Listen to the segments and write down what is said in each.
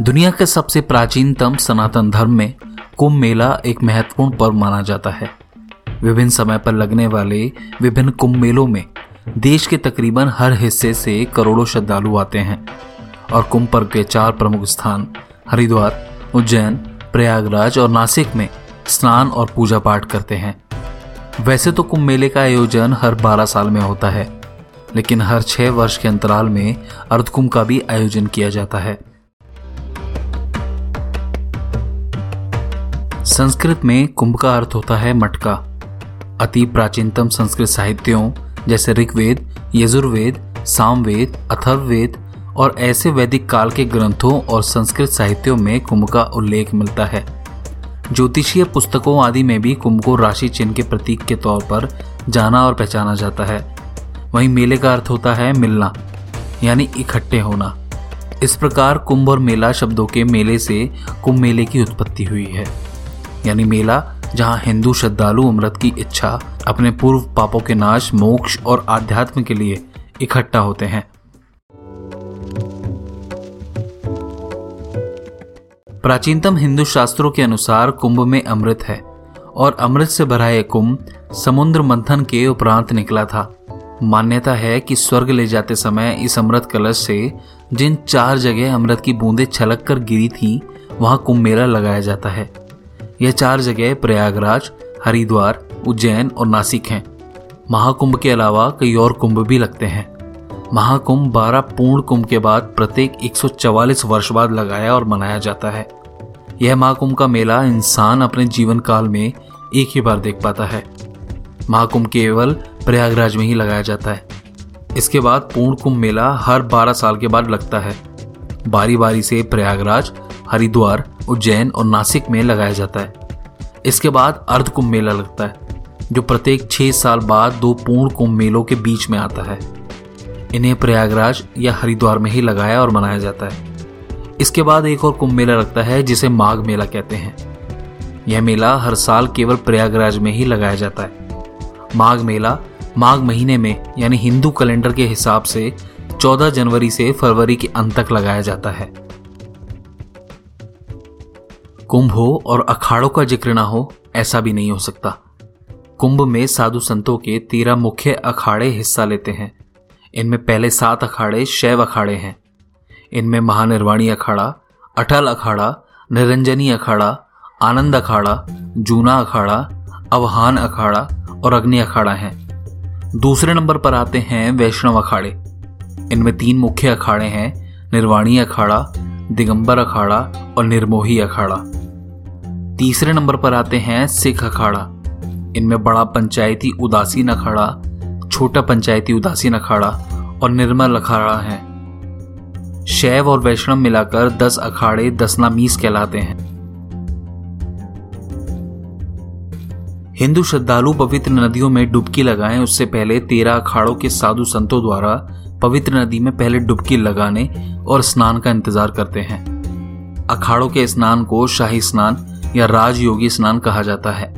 दुनिया के सबसे प्राचीनतम सनातन धर्म में कुंभ मेला एक महत्वपूर्ण पर्व माना जाता है। विभिन्न समय पर लगने वाले विभिन्न कुंभ मेलों में देश के तकरीबन हर हिस्से से करोड़ों श्रद्धालु आते हैं और कुंभ पर्व के चार प्रमुख स्थान हरिद्वार, उज्जैन, प्रयागराज और नासिक में स्नान और पूजा पाठ करते हैं। वैसे तो कुंभ मेले का आयोजन हर 12 साल में होता है, लेकिन हर छह वर्ष के अंतराल में अर्धकुंभ का भी आयोजन किया जाता है। संस्कृत में कुंभ का अर्थ होता है मटका। अति प्राचीनतम संस्कृत साहित्यों जैसे ऋग्वेद, यजुर्वेद, सामवेद, अथर्ववेद और ऐसे वैदिक काल के ग्रंथों और संस्कृत साहित्यों में कुंभ का उल्लेख मिलता है। ज्योतिषीय पुस्तकों आदि में भी कुंभ को राशि चिन्ह के प्रतीक के तौर पर जाना और पहचाना जाता है। वहीं मेले का अर्थ होता है मिलना, यानी इकट्ठे होना। इस प्रकार कुंभ और मेला शब्दों के मेले से कुंभ मेले की उत्पत्ति हुई है। यानी मेला, जहाँ हिंदू श्रद्धालु अमृत की इच्छा, अपने पूर्व पापों के नाश, मोक्ष और आध्यात्म के लिए इकट्ठा होते हैं। प्राचीनतम हिंदू शास्त्रों के अनुसार कुंभ में अमृत है, और अमृत से भरा यह कुंभ समुद्र मंथन के उपरांत निकला था। मान्यता है कि स्वर्ग ले जाते समय इस अमृत कलश से जिन चार जगह अमृत की बूंदें छलक कर गिरी थी, वहाँ कुंभ मेला लगाया जाता है। यह चार जगह प्रयागराज, हरिद्वार, उज्जैन और नासिक हैं। महाकुंभ के अलावा कई और कुंभ भी लगते हैं। महाकुंभ 12 पूर्ण कुंभ के बाद प्रत्येक 144 वर्ष बाद लगाया और मनाया जाता है। यह महाकुंभ का मेला इंसान अपने जीवन काल में एक ही बार देख पाता है। महाकुंभ केवल प्रयागराज में ही लगाया जाता है। इसके बाद पूर्ण कुंभ मेला हर 12 साल के बाद लगता है। बारी बारी से प्रयागराज हरिद्वार, उज्जैन और नासिक में लगाया जाता है। इसके बाद अर्ध कुंभ मेला लगता है, जो प्रत्येक छह साल बाद दो पूर्ण कुंभ मेलों के बीच में आता है। इन्हें प्रयागराज या हरिद्वार में ही लगाया और मनाया जाता है। इसके बाद एक और कुंभ मेला लगता है, जिसे माघ मेला कहते हैं। यह मेला हर साल केवल प्रयागराज में ही लगाया जाता है। माघ मेला, माघ महीने में, यानी हिंदू कैलेंडर के हिसाब से 14 जनवरी से फरवरी के अंत तक लगाया जाता है। कुंभ हो और अखाड़ों का ज़िक्र ना हो, ऐसा भी नहीं हो सकता। कुंभ में साधु संतों के तेरह मुख्य अखाड़े हिस्सा लेते हैं। इनमें पहले सात अखाड़े शैव अखाड़े हैं। इनमें महानिर्वाणी अखाड़ा, अटल अखाड़ा, निरंजनी अखाड़ा, आनंद अखाड़ा, जूना अखाड़ा, अवहान अखाड़ा और अग्नि अखाड़ा है। दूसरे नंबर पर आते हैं वैष्णव अखाड़े। इनमें तीन मुख्य अखाड़े हैं, निर्वाणी अखाड़ा, दिगंबर अखाड़ा और निर्मोही अखाड़ा। तीसरे नंबर पर आते हैं सिख अखाड़ा। इनमें बड़ा पंचायती उदासीन अखाड़ा छोटा पंचायती उदासीन अखाड़ा और निर्मल अखाड़ा है। शैव और वैष्णव मिलाकर दस अखाड़े दसनामीस कहलाते हैं। हिंदू श्रद्धालु पवित्र नदियों में डुबकी लगाएँ, उससे पहले तेरह अखाड़ों के साधु संतों द्वारा पवित्र नदी में पहले डुबकी लगाने और स्नान का इंतज़ार करते हैं। अखाड़ों के स्नान को शाही स्नान या राजयोगी स्नान कहा जाता है।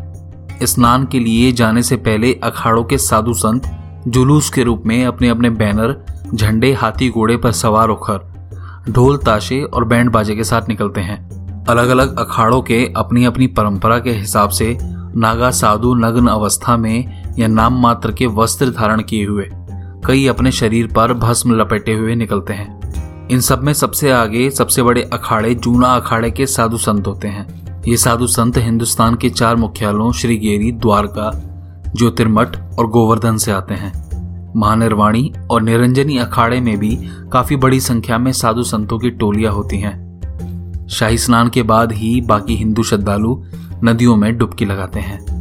स्नान के लिए जाने से पहले अखाड़ों के साधु संत जुलूस के रूप में अपने अपने बैनर, झंडे, हाथी घोड़े पर सवार होकर ढोल ताशे और बैंड बाजे के साथ निकलते हैं। अलग अलग अखाड़ों के अपनी अपनी परंपरा के हिसाब से नागा साधु नग्न अवस्था में या नाम मात्र के वस्त्र धारण किए हुए, कई अपने शरीर पर भस्म लपेटे हुए निकलते हैं। इन सब में सबसे आगे सबसे बड़े अखाड़े जूना अखाड़े के साधु संत होते हैं। ये साधु संत हिंदुस्तान के चार मुख्यालयों, श्रीगेरी, द्वारका, ज्योतिर्मठ और गोवर्धन से आते हैं। महानिर्वाणी और निरंजनी अखाड़े में भी काफ़ी बड़ी संख्या में साधु संतों की टोलियाँ होती हैं। शाही स्नान के बाद ही बाकी हिंदू श्रद्धालु नदियों में डुबकी लगाते हैं।